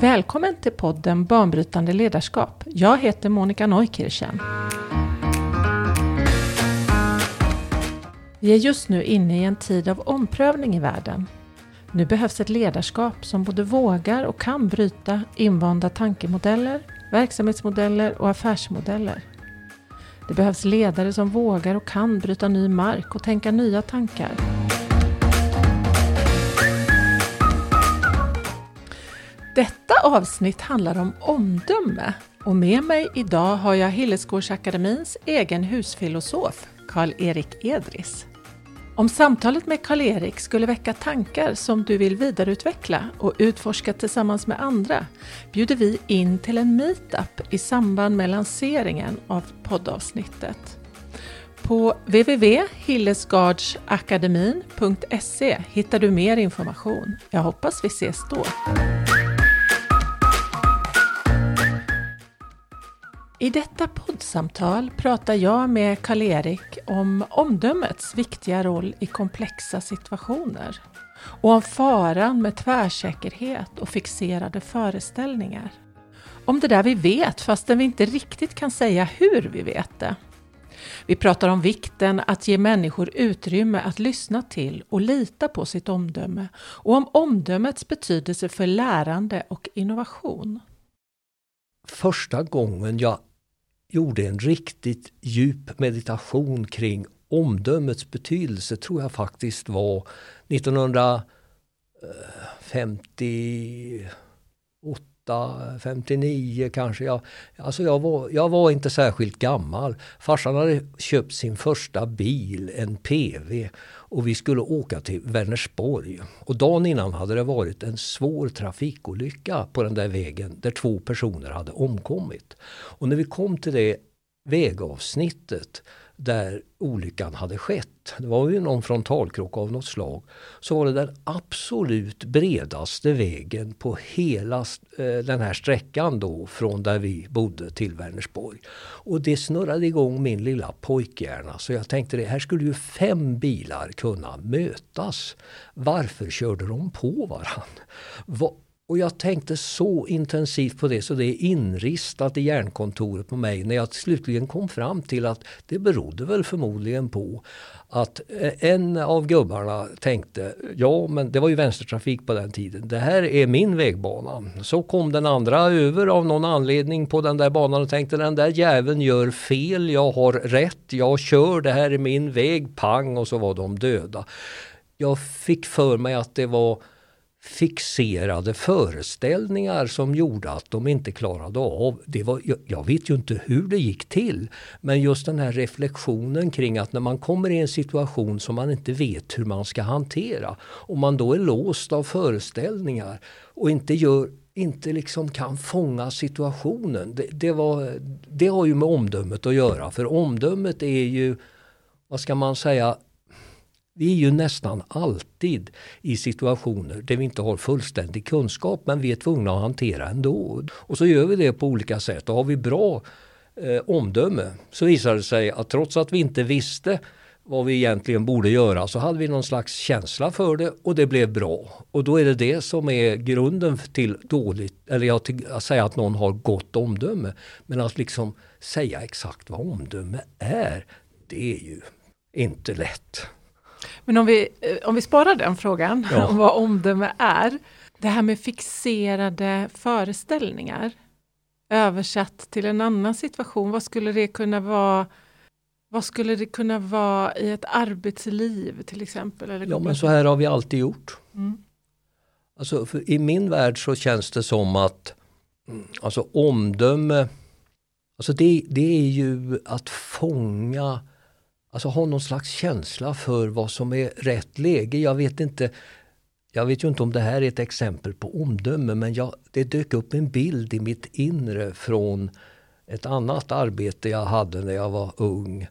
Välkommen till podden Banbrytande ledarskap. Jag heter Monica Neukirchen. Vi är just nu inne i en tid av omprövning i världen. Nu behövs ett ledarskap som både vågar och kan bryta invanda tankemodeller, verksamhetsmodeller och affärsmodeller. Det behövs ledare som vågar och kan bryta ny mark och tänka nya tankar. Detta avsnitt handlar om omdöme och med mig idag har jag Hillesgårdsakademins egen husfilosof, Karl-Erik Edris. Om samtalet med Karl-Erik skulle väcka tankar som du vill vidareutveckla och utforska tillsammans med andra bjuder vi in till en meetup i samband med lanseringen av poddavsnittet. På www.hillesgardsakademin.se hittar du mer information. Jag hoppas vi ses då. I detta poddsamtal pratar jag med Karl-Erik om omdömets viktiga roll i komplexa situationer och om faran med tvärsäkerhet och fixerade föreställningar. Om det där vi vet fastän vi inte riktigt kan säga hur vi vet det. Vi pratar om vikten att ge människor utrymme att lyssna till och lita på sitt omdöme och om omdömets betydelse för lärande och innovation. Första gången jag gjorde en riktigt djup meditation kring omdömets betydelse tror jag faktiskt var 1958, 59 kanske. Jag, alltså jag, var, jag var inte särskilt gammal. Farsan hade köpt sin första bil, en PV och vi skulle åka till Vänersborg. Och dagen innan hade det varit en svår trafikolycka på den där vägen där två personer hade omkommit. Och när vi kom till det vägavsnittet där olyckan hade skett. Det var ju någon frontalkrock av något slag. Så var det den absolut bredaste vägen på hela eh, den här sträckan då från där vi bodde till Vänersborg. Och det snurrade igång min lilla pojkhjärna så jag tänkte det här skulle ju fem bilar kunna mötas. Varför körde de på varandra? Och jag tänkte så intensivt på det så det är inristat i hjärnkontoret på mig när jag slutligen kom fram till att det berodde väl förmodligen på att eh, en av gubbarna tänkte, ja men det var ju vänstertrafik på den tiden, det här är min vägbana. Så kom den andra över av någon anledning på den där banan och tänkte den där jäveln gör fel, jag har rätt, jag kör, det här är min väg, pang och så var de döda. Jag fick för mig att det var fixerade föreställningar som gjorde att de inte klarade av. Det var, jag, jag vet ju inte hur det gick till. Men just den här reflektionen kring att när man kommer i en situation som man inte vet hur man ska hantera och man då är låst av föreställningar och inte gör inte liksom kan fånga situationen. Det, det, var, det har ju med omdömet att göra för omdömet är ju, vad ska man säga, vi är ju nästan alltid i situationer där vi inte har fullständig kunskap men vi är tvungna att hantera ändå. Och så gör vi det på olika sätt. Och har vi bra eh, omdöme så visar det sig att trots att vi inte visste vad vi egentligen borde göra så hade vi någon slags känsla för det och det blev bra. Och då är det det som är grunden till dåligt, eller jag till, att säga att någon har gott omdöme. Men att liksom säga exakt vad omdöme är, det är ju inte lätt. Men om vi, eh, om vi sparar den frågan, ja. om vad omdöme är. Det här med fixerade föreställningar översatt till en annan situation, vad skulle det kunna vara vad skulle det kunna vara i ett arbetsliv till exempel? Eller ja men så här har vi alltid gjort. Mm. Alltså, I min värld så känns det som att mm, alltså omdöme, alltså det, det är ju att fånga Alltså ha någon slags känsla för vad som är rätt läge. Jag vet inte jag vet ju inte om det här är ett exempel på omdöme men jag, det dök upp en bild i mitt inre från ett annat arbete jag hade när jag var ung.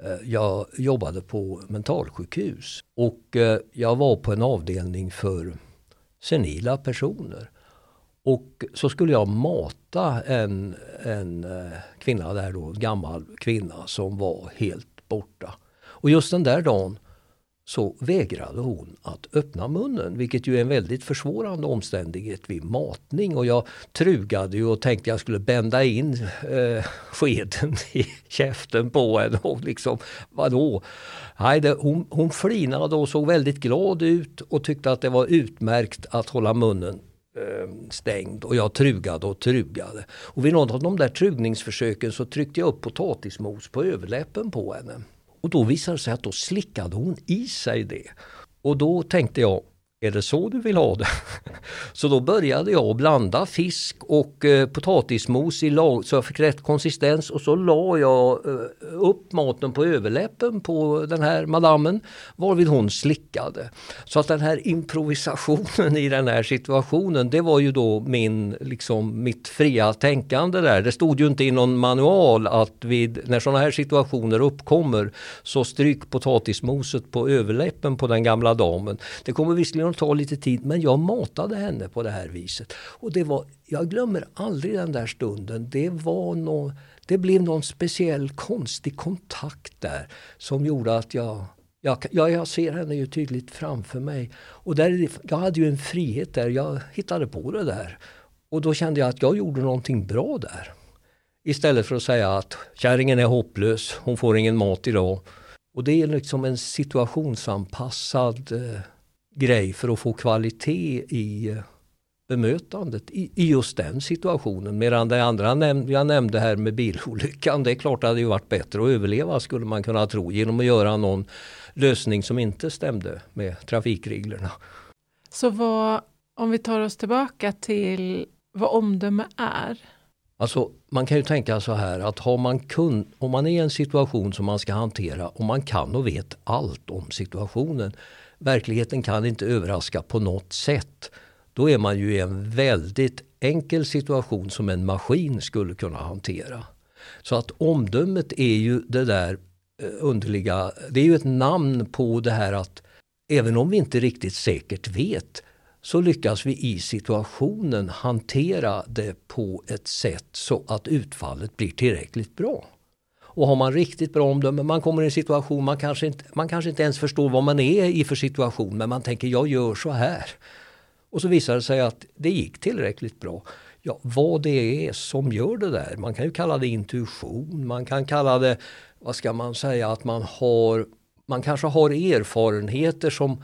Eh, jag jobbade på mentalsjukhus och eh, jag var på en avdelning för senila personer. Och så skulle jag mata en, en eh, kvinna där då, en gammal kvinna som var helt borta. Och just den där dagen så vägrade hon att öppna munnen, vilket ju är en väldigt försvårande omständighet vid matning. Och jag trugade ju och tänkte jag skulle bända in eh, skeden i käften på henne. Och liksom, vadå? Nej, det, hon, hon flinade och såg väldigt glad ut och tyckte att det var utmärkt att hålla munnen Ehm, stängd och jag trugade och trugade. Och vid något av de där trugningsförsöken så tryckte jag upp potatismos på överläppen på henne. Och då visade det sig att då slickade hon i sig det. Och då tänkte jag, är det så du vill ha det? Så då började jag blanda fisk och eh, potatismos i lag så jag fick rätt konsistens och så la jag eh, upp maten på överläppen på den här madammen varvid hon slickade. Så att den här improvisationen i den här situationen det var ju då min, liksom, mitt fria tänkande där. Det stod ju inte i någon manual att vid, när sådana här situationer uppkommer så stryk potatismoset på överläppen på den gamla damen. Det kommer visserligen att ta lite tid men jag matade henne på det här viset. Och det var, jag glömmer aldrig den där stunden. Det, var någon, det blev någon speciell konstig kontakt där som gjorde att jag jag, ja, jag ser henne ju tydligt framför mig. Och där, jag hade ju en frihet där, jag hittade på det där. Och då kände jag att jag gjorde någonting bra där. Istället för att säga att kärringen är hopplös, hon får ingen mat idag. Och det är liksom en situationsanpassad eh, grej för att få kvalitet i eh, bemötandet i, i just den situationen. Medan det andra näm jag nämnde här med bilolyckan, det är klart det hade ju varit bättre att överleva skulle man kunna tro genom att göra någon lösning som inte stämde med trafikreglerna. Så vad, om vi tar oss tillbaka till vad omdöme är? Alltså man kan ju tänka så här att har man kun, om man är i en situation som man ska hantera och man kan och vet allt om situationen verkligheten kan inte överraska på något sätt. Då är man ju i en väldigt enkel situation som en maskin skulle kunna hantera. Så att omdömet är ju det där eh, underliga, det är ju ett namn på det här att även om vi inte riktigt säkert vet så lyckas vi i situationen hantera det på ett sätt så att utfallet blir tillräckligt bra. Och har man riktigt bra omdöme, man kommer i en situation man kanske, inte, man kanske inte ens förstår vad man är i för situation men man tänker jag gör så här. Och så visar det sig att det gick tillräckligt bra. Ja, vad det är som gör det där, man kan ju kalla det intuition, man kan kalla det, vad ska man säga, att man har, man kanske har erfarenheter som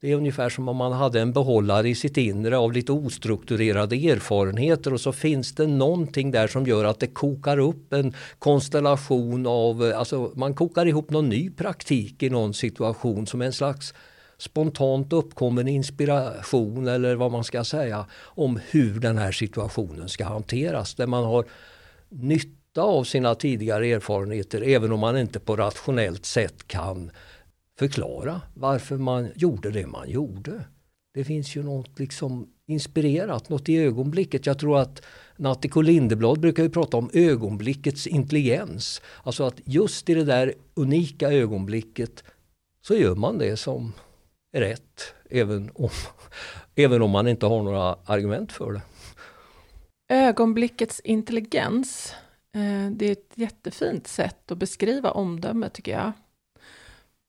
det är ungefär som om man hade en behållare i sitt inre av lite ostrukturerade erfarenheter och så finns det någonting där som gör att det kokar upp en konstellation av, alltså man kokar ihop någon ny praktik i någon situation som en slags spontant uppkommen inspiration eller vad man ska säga om hur den här situationen ska hanteras. Där man har nytta av sina tidigare erfarenheter även om man inte på rationellt sätt kan förklara varför man gjorde det man gjorde. Det finns ju något liksom inspirerat, något i ögonblicket. Jag tror att Nattiko Lindeblad brukar ju prata om ögonblickets intelligens. Alltså att just i det där unika ögonblicket så gör man det som är rätt även om, även om man inte har några argument för det. Ögonblickets intelligens, eh, det är ett jättefint sätt att beskriva omdöme tycker jag.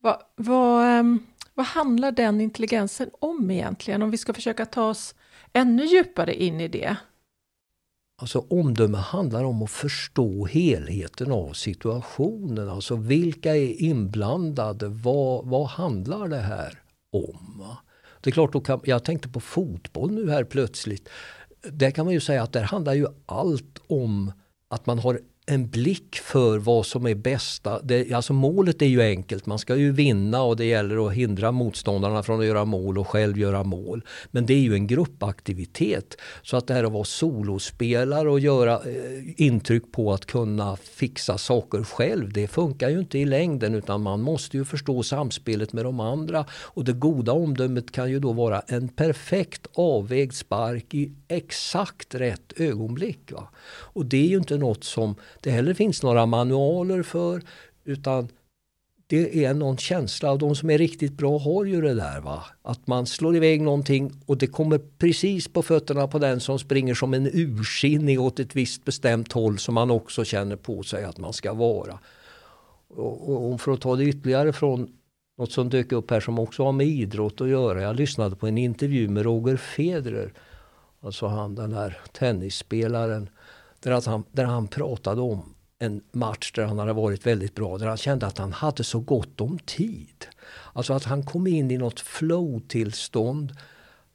Vad, vad, ehm, vad handlar den intelligensen om egentligen? Om vi ska försöka ta oss ännu djupare in i det. Alltså omdöme handlar om att förstå helheten av situationen. Alltså vilka är inblandade? Vad, vad handlar det här om? Det är klart, kan, jag tänkte på fotboll nu här plötsligt. Där kan man ju säga att det handlar ju allt om att man har en blick för vad som är bästa. Det, alltså målet är ju enkelt, man ska ju vinna och det gäller att hindra motståndarna från att göra mål och själv göra mål. Men det är ju en gruppaktivitet. Så att det här att vara solospelare och göra eh, intryck på att kunna fixa saker själv, det funkar ju inte i längden utan man måste ju förstå samspelet med de andra. Och det goda omdömet kan ju då vara en perfekt avvägd spark i exakt rätt ögonblick. Va? Och det är ju inte något som det heller finns några manualer för utan det är någon känsla och de som är riktigt bra har ju det där. Va? Att man slår iväg någonting och det kommer precis på fötterna på den som springer som en ursinnig åt ett visst bestämt håll som man också känner på sig att man ska vara. Och, och för att ta det ytterligare från något som dök upp här som också har med idrott att göra. Jag lyssnade på en intervju med Roger Federer, alltså han den här tennisspelaren, där, att han, där han pratade om en match där han hade varit väldigt bra, där han kände att han hade så gott om tid. Alltså att han kom in i något flow-tillstånd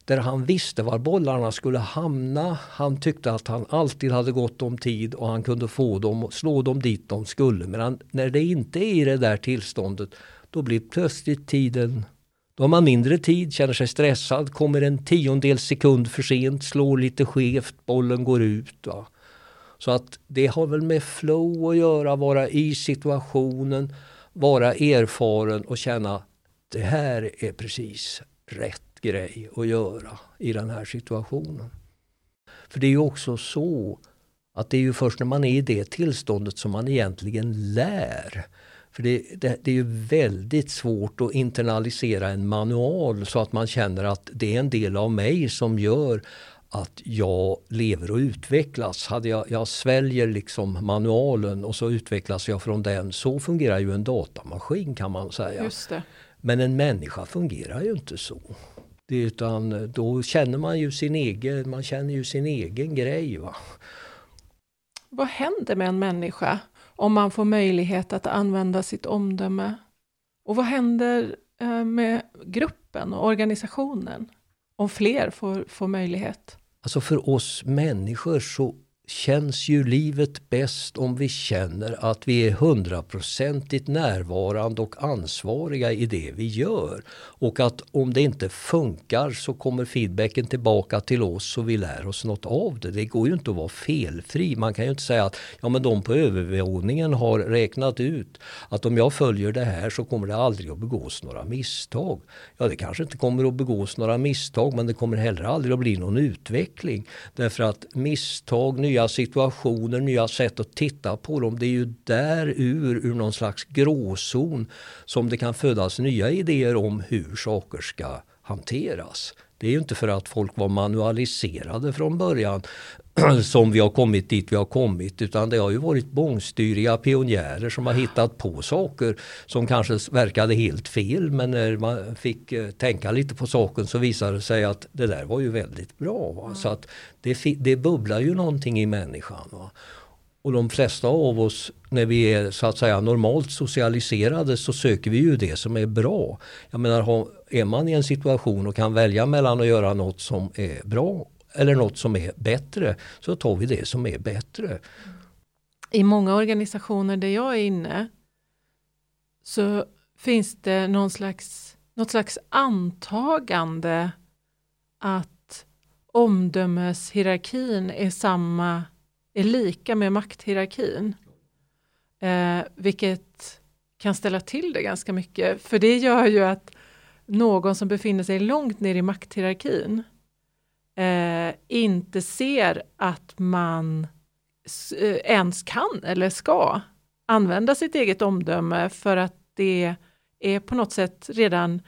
där han visste var bollarna skulle hamna. Han tyckte att han alltid hade gott om tid och han kunde få dem, och slå dem dit de skulle. Men när det inte är i det där tillståndet då blir plötsligt tiden då har man mindre tid, känner sig stressad, kommer en tiondels sekund för sent, slår lite skevt, bollen går ut. Va? Så att det har väl med flow att göra, vara i situationen, vara erfaren och känna det här är precis rätt grej att göra i den här situationen. För det är ju också så att det är ju först när man är i det tillståndet som man egentligen lär. För det, det, det, är ju väldigt svårt att internalisera en manual så att man känner att det är en del av mig som gör att jag lever och utvecklas. Hade jag, jag sväljer liksom manualen och så utvecklas jag från den. Så fungerar ju en datamaskin kan man säga. Men en människa fungerar ju inte så. Det, utan då känner man ju sin egen, man känner ju sin egen grej. Va? Vad händer med en människa om man får möjlighet att använda sitt omdöme? Och vad händer eh, med gruppen och organisationen om fler får, får möjlighet? Alltså för oss människor så känns ju livet bäst om vi känner att vi är hundraprocentigt närvarande och ansvariga i det vi gör. Och att om det inte funkar så kommer feedbacken tillbaka till oss och vi lär oss något av det. Det går ju inte att vara felfri. Man kan ju inte säga att ja, men de på övervåningen har räknat ut att om jag följer det här så kommer det aldrig att begås några misstag. Ja, det kanske inte kommer att begås några misstag men det kommer heller aldrig att bli någon utveckling. Därför att misstag, nya Nya situationer, nya sätt att titta på dem. Det är ju där ur, ur någon slags gråzon som det kan födas nya idéer om hur saker ska hanteras. Det är ju inte för att folk var manualiserade från början som vi har kommit dit vi har kommit utan det har ju varit bångstyriga pionjärer som har hittat på saker som kanske verkade helt fel men när man fick eh, tänka lite på saken så visade det sig att det där var ju väldigt bra. Va? Så att det, det bubblar ju någonting i människan. Va? Och de flesta av oss när vi är så att säga normalt socialiserade så söker vi ju det som är bra. Jag menar, är man i en situation och kan välja mellan att göra något som är bra eller något som är bättre så tar vi det som är bättre. I många organisationer där jag är inne så finns det någon slags, något slags antagande att omdömeshierarkin är samma, är lika med makthierarkin. Eh, vilket kan ställa till det ganska mycket. För det gör ju att någon som befinner sig långt ner i makthierarkin eh, inte ser att man eh, ens kan eller ska använda sitt eget omdöme för att det är på något sätt redan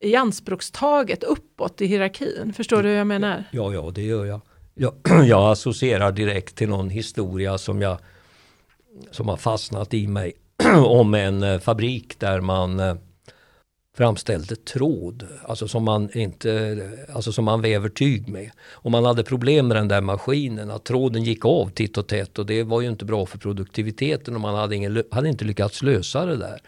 i anspråkstaget uppåt i hierarkin. Förstår du hur jag menar? Ja, ja, det gör jag. Jag, jag associerar direkt till någon historia som, jag, som har fastnat i mig om en eh, fabrik där man eh, framställde tråd, alltså som man, inte, alltså som man väver tyg med. Och man hade problem med den där maskinen, att tråden gick av titt och tätt och det var ju inte bra för produktiviteten och man hade, ingen, hade inte lyckats lösa det där.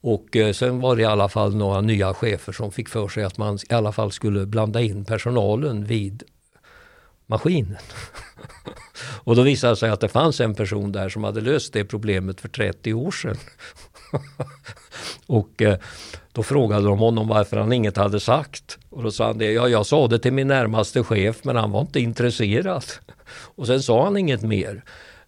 Och eh, sen var det i alla fall några nya chefer som fick för sig att man i alla fall skulle blanda in personalen vid maskinen. och då visade det sig att det fanns en person där som hade löst det problemet för 30 år sedan. och eh, då frågade de honom varför han inget hade sagt. Och då sa han det, ja jag sa det till min närmaste chef men han var inte intresserad. Och sen sa han inget mer.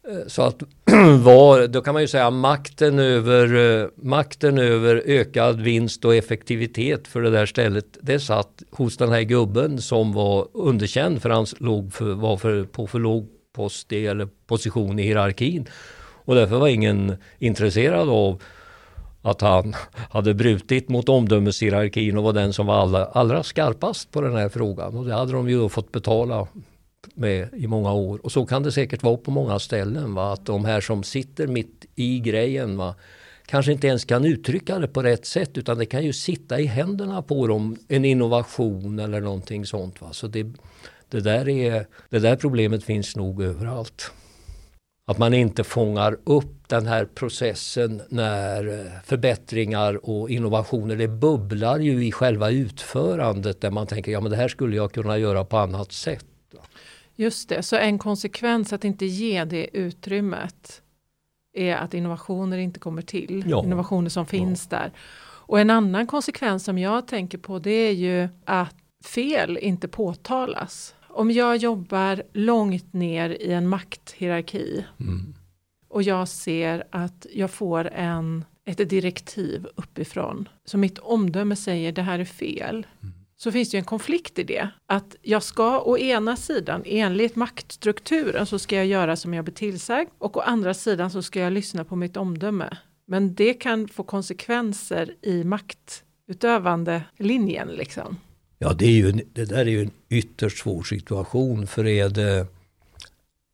Eh, så att var, då kan man ju säga makten över, eh, makten över ökad vinst och effektivitet för det där stället. Det satt hos den här gubben som var underkänd för han låg för, var för, på för låg post eller position i hierarkin. Och därför var ingen intresserad av att han hade brutit mot omdömeshierarkin och var den som var allra, allra skarpast på den här frågan. Och det hade de ju fått betala med i många år. Och så kan det säkert vara på många ställen. Va? Att de här som sitter mitt i grejen va? kanske inte ens kan uttrycka det på rätt sätt utan det kan ju sitta i händerna på dem, en innovation eller någonting sånt. Va? Så det, det, där är, det där problemet finns nog överallt. Att man inte fångar upp den här processen när eh, förbättringar och innovationer, det bubblar ju i själva utförandet där man tänker ja men det här skulle jag kunna göra på annat sätt. Just det, så en konsekvens att inte ge det utrymmet är att innovationer inte kommer till. Ja. Innovationer som finns ja. där. Och en annan konsekvens som jag tänker på det är ju att fel inte påtalas. Om jag jobbar långt ner i en makthierarki mm. och jag ser att jag får en, ett direktiv uppifrån. Så mitt omdöme säger det här är fel. Mm. Så finns det ju en konflikt i det. Att jag ska å ena sidan enligt maktstrukturen så ska jag göra som jag blir tillsagd och å andra sidan så ska jag lyssna på mitt omdöme. Men det kan få konsekvenser i maktutövande linjen liksom. Ja, det, är ju, det där är ju en ytterst svår situation för är det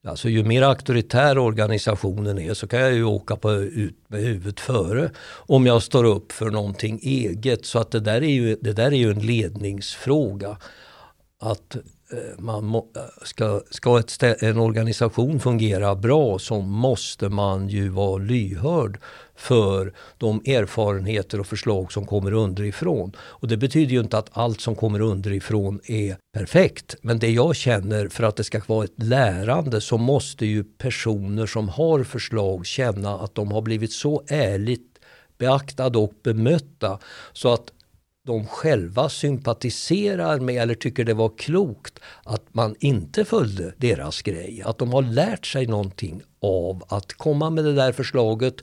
Alltså ju mer auktoritär organisationen är så kan jag ju åka på, ut med huvudet före om jag står upp för någonting eget. Så att det där är ju, det där är ju en ledningsfråga. Att Eh, man må, eh, ska, ska ett, en organisation fungera bra så måste man ju vara lyhörd för de erfarenheter och förslag som kommer underifrån. Och det betyder ju inte att allt som kommer underifrån är perfekt. Men det jag känner för att det ska vara ett lärande så måste ju personer som har förslag känna att de har blivit så ärligt beaktade och bemötta så att de själva sympatiserar med eller tycker det var klokt att man inte följde deras grej. Att de har lärt sig någonting av att komma med det där förslaget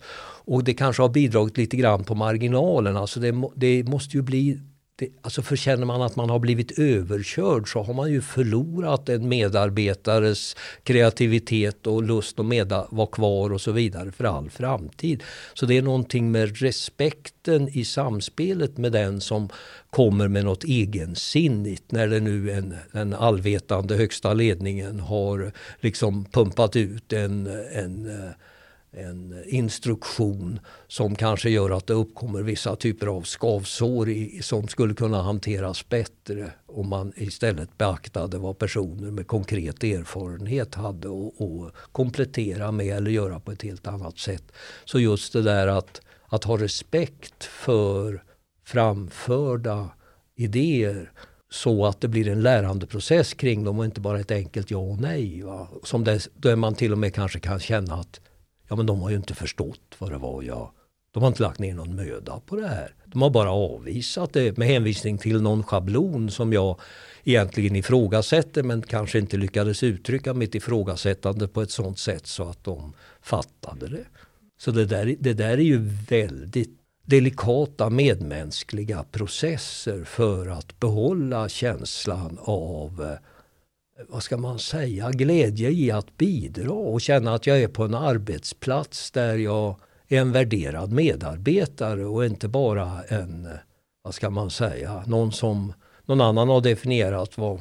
och det kanske har bidragit lite grann på marginalen. Alltså det, det måste ju bli det, alltså för känner man att man har blivit överkörd så har man ju förlorat en medarbetares kreativitet och lust att vara kvar och så vidare för all framtid. Så det är någonting med respekten i samspelet med den som kommer med något egensinnigt när det nu en, den allvetande högsta ledningen har liksom pumpat ut en, en eh, en instruktion som kanske gör att det uppkommer vissa typer av skavsår i, som skulle kunna hanteras bättre om man istället beaktade vad personer med konkret erfarenhet hade och, och komplettera med eller göra på ett helt annat sätt. Så just det där att, att ha respekt för framförda idéer så att det blir en lärandeprocess kring dem och inte bara ett enkelt ja och nej. Va? Som det, där man till och med kanske kan känna att Ja men de har ju inte förstått vad det var jag de har inte lagt ner någon möda på det här. De har bara avvisat det med hänvisning till någon schablon som jag egentligen ifrågasätter men kanske inte lyckades uttrycka mitt ifrågasättande på ett sådant sätt så att de fattade det. Så det där, det där är ju väldigt delikata medmänskliga processer för att behålla känslan av eh, vad ska man säga, glädje i att bidra och känna att jag är på en arbetsplats där jag är en värderad medarbetare och inte bara en, vad ska man säga, någon som någon annan har definierat vad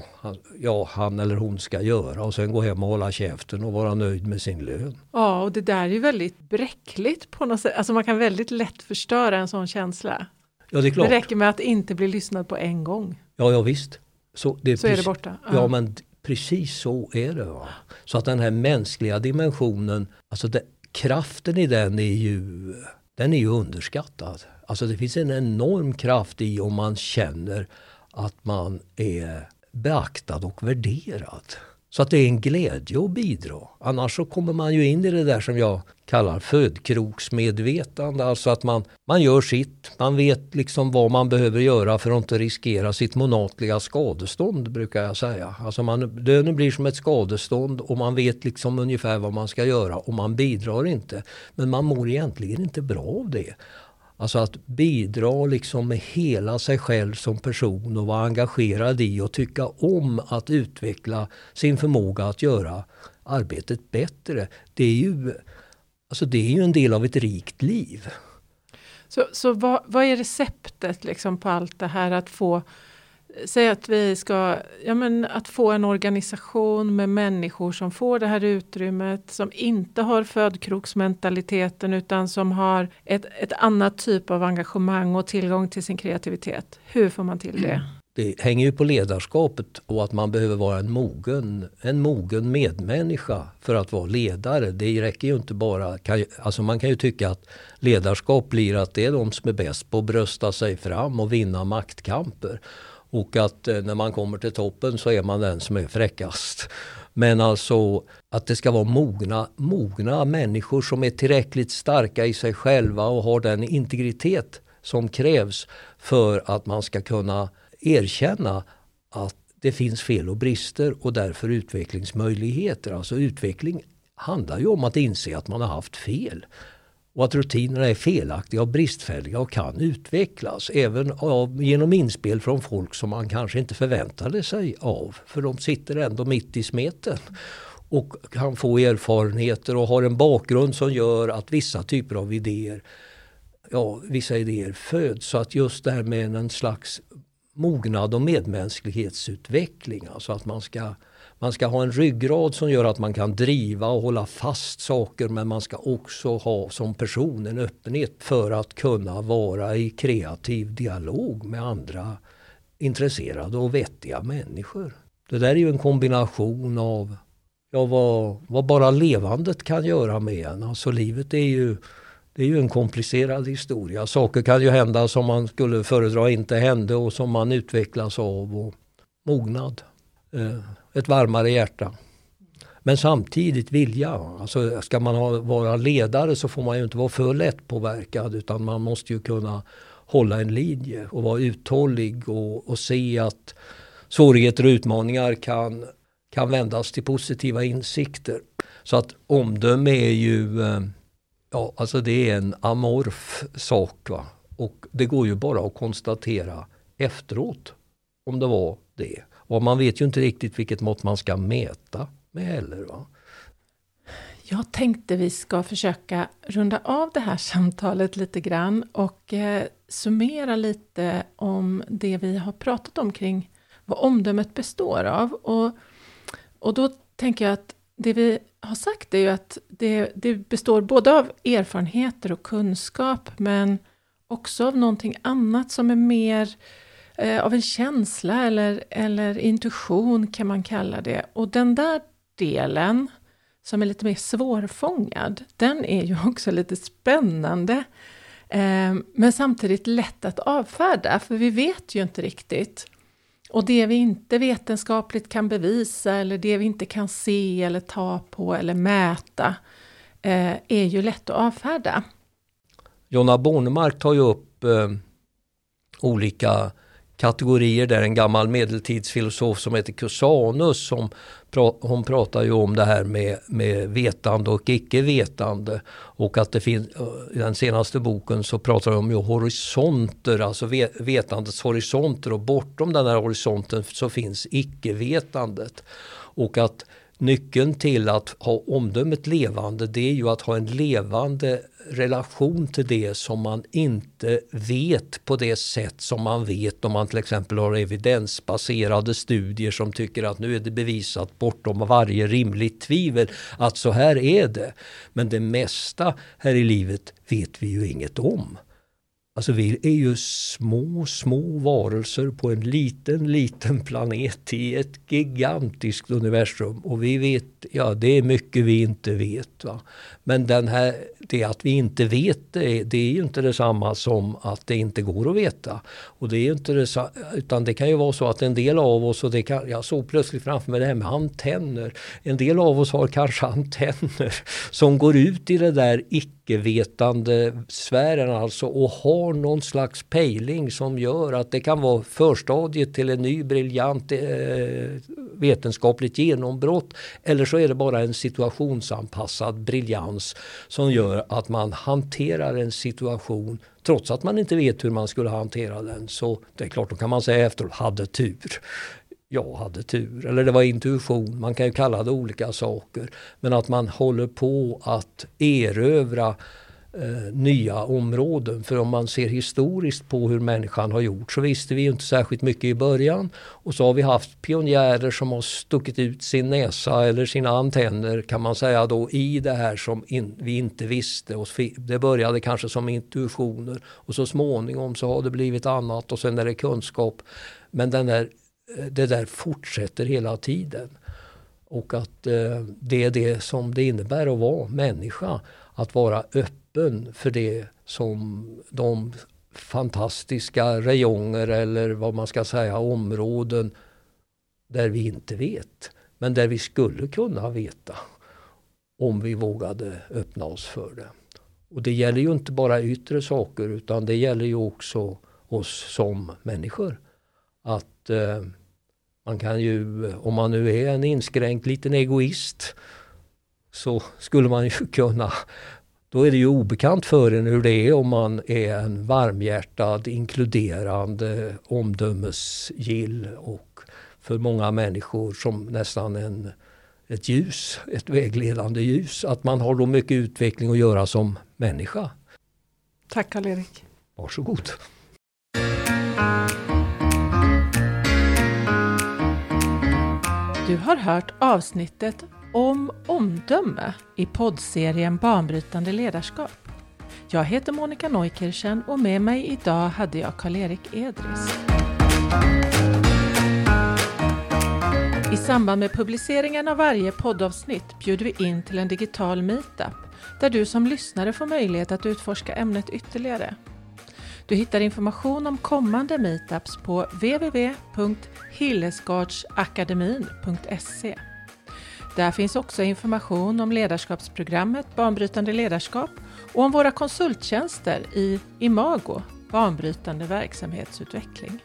ja, han eller hon ska göra och sen gå hem och hålla käften och vara nöjd med sin lön. Ja, och det där är ju väldigt bräckligt på något sätt. Alltså man kan väldigt lätt förstöra en sån känsla. Ja, det är klart. Det räcker med att inte bli lyssnad på en gång. Ja, ja visst. Så, det är, så är det borta. Ja, men Precis så är det. Va? Så att den här mänskliga dimensionen, alltså det, kraften i den är ju, den är ju underskattad. Alltså det finns en enorm kraft i om man känner att man är beaktad och värderad. Så att det är en glädje att bidra. Annars så kommer man ju in i det där som jag kallar födkroksmedvetande. Alltså att man, man gör sitt, man vet liksom vad man behöver göra för att inte riskera sitt månatliga skadestånd brukar jag säga. Alltså man, lönen blir som ett skadestånd och man vet liksom ungefär vad man ska göra och man bidrar inte. Men man mår egentligen inte bra av det. Alltså att bidra liksom med hela sig själv som person och vara engagerad i och tycka om att utveckla sin förmåga att göra arbetet bättre. Det är ju, alltså det är ju en del av ett rikt liv. Så, så vad, vad är receptet liksom på allt det här att få Säg att vi ska, ja men att få en organisation med människor som får det här utrymmet, som inte har födkroksmentaliteten utan som har ett, ett annat typ av engagemang och tillgång till sin kreativitet. Hur får man till det? Det hänger ju på ledarskapet och att man behöver vara en mogen, en mogen medmänniska för att vara ledare. Det räcker ju inte bara, alltså man kan ju tycka att ledarskap blir att det är de som är bäst på att brösta sig fram och vinna maktkamper. Och att eh, när man kommer till toppen så är man den som är fräckast. Men alltså att det ska vara mogna, mogna människor som är tillräckligt starka i sig själva och har den integritet som krävs för att man ska kunna erkänna att det finns fel och brister och därför utvecklingsmöjligheter. Alltså utveckling handlar ju om att inse att man har haft fel och att rutinerna är felaktiga och bristfälliga och kan utvecklas även av, genom inspel från folk som man kanske inte förväntade sig av. För de sitter ändå mitt i smeten och kan få erfarenheter och har en bakgrund som gör att vissa typer av idéer, ja vissa idéer föds. Så att just det här med en slags mognad och medmänsklighetsutveckling, alltså att man ska man ska ha en ryggrad som gör att man kan driva och hålla fast saker men man ska också ha som person en öppenhet för att kunna vara i kreativ dialog med andra intresserade och vettiga människor. Det där är ju en kombination av ja, vad, vad bara levandet kan göra med en. Alltså livet är ju, det är ju en komplicerad historia. Saker kan ju hända som man skulle föredra inte hände och som man utvecklas av. Och mognad. Eh, ett varmare hjärta. Men samtidigt vilja. Alltså ska man ha, vara ledare så får man ju inte vara för lättpåverkad utan man måste ju kunna hålla en linje och vara uthållig och, och se att svårigheter och utmaningar kan, kan vändas till positiva insikter. Så att omdöme är ju, eh, ja alltså det är en amorf sak. Va? Och det går ju bara att konstatera efteråt om det var det. Och man vet ju inte riktigt vilket mått man ska mäta med heller. Va? Jag tänkte vi ska försöka runda av det här samtalet lite grann och eh, summera lite om det vi har pratat om kring vad omdömet består av. Och, och då tänker jag att det vi har sagt är ju att det, det består både av erfarenheter och kunskap men också av någonting annat som är mer eh, av en känsla eller, eller intuition kan man kalla det. Och den där delen som är lite mer svårfångad, den är ju också lite spännande. Eh, men samtidigt lätt att avfärda, för vi vet ju inte riktigt. Och det vi inte vetenskapligt kan bevisa eller det vi inte kan se eller ta på eller mäta eh, är ju lätt att avfärda. Jonna Bornemark tar ju upp eh, olika kategorier där en gammal medeltidsfilosof som heter Cusanus som hon pratar ju om det här med, med vetande och icke-vetande och att det finns, eh, i den senaste boken så pratar de om ju horisonter, alltså vetandets horisonter och bortom den här horisonten så finns icke-vetandet. Och att nyckeln till att ha omdömet levande det är ju att ha en levande relation till det som man inte vet på det sätt som man vet om man till exempel har evidensbaserade studier som tycker att nu är det bevisat bortom varje rimligt tvivel att så här är det. Men det mesta här i livet vet vi ju inget om. Alltså vi är ju små, små varelser på en liten, liten planet i ett gigantiskt universum. Och vi vet, ja det är mycket vi inte vet. Va? Men den här, det att vi inte vet det, det är ju inte detsamma som att det inte går att veta. Och det är inte detsamma, utan det kan ju vara så att en del av oss, och det kan, jag såg plötsligt framför mig det här med antenner. En del av oss har kanske antenner som går ut i det där icke-vetande sfären alltså och har någon slags pejling som gör att det kan vara förstadiet till en ny briljant eh, vetenskapligt genombrott. Eller så är det bara en situationsanpassad briljans som gör att man hanterar en situation trots att man inte vet hur man skulle hantera den. Så det är klart, då kan man säga efteråt, hade tur jag hade tur. Eller det var intuition, man kan ju kalla det olika saker. Men att man håller på att erövra eh, nya områden. För om man ser historiskt på hur människan har gjort så visste vi inte särskilt mycket i början. Och så har vi haft pionjärer som har stuckit ut sin näsa eller sina antenner kan man säga då i det här som in, vi inte visste. Och det började kanske som intuitioner och så småningom så har det blivit annat och sen är det kunskap. Men den där, det där fortsätter hela tiden. Och att eh, det är det som det innebär att vara människa. Att vara öppen för det som de fantastiska rejonger eller vad man ska säga områden där vi inte vet. Men där vi skulle kunna veta om vi vågade öppna oss för det. Och det gäller ju inte bara yttre saker utan det gäller ju också oss som människor. Att eh, man kan ju, om man nu är en inskränkt liten egoist, så skulle man ju kunna då är det ju obekant för en hur det är om man är en varmhjärtad, inkluderande, omdömesgill och för många människor som nästan en, ett ljus, ett vägledande ljus. Att man har då mycket utveckling att göra som människa. Tack Karl-Erik. Varsågod. Du har hört avsnittet om omdöme i poddserien Banbrytande ledarskap. Jag heter Monica Neukirchen och med mig idag hade jag Karl-Erik Edris. I samband med publiceringen av varje poddavsnitt bjuder vi in till en digital meetup där du som lyssnare får möjlighet att utforska ämnet ytterligare. Du hittar information om kommande meetups på www.hillesgardsakademin.se. Där finns också information om ledarskapsprogrammet Banbrytande ledarskap och om våra konsulttjänster i Imago, banbrytande verksamhetsutveckling.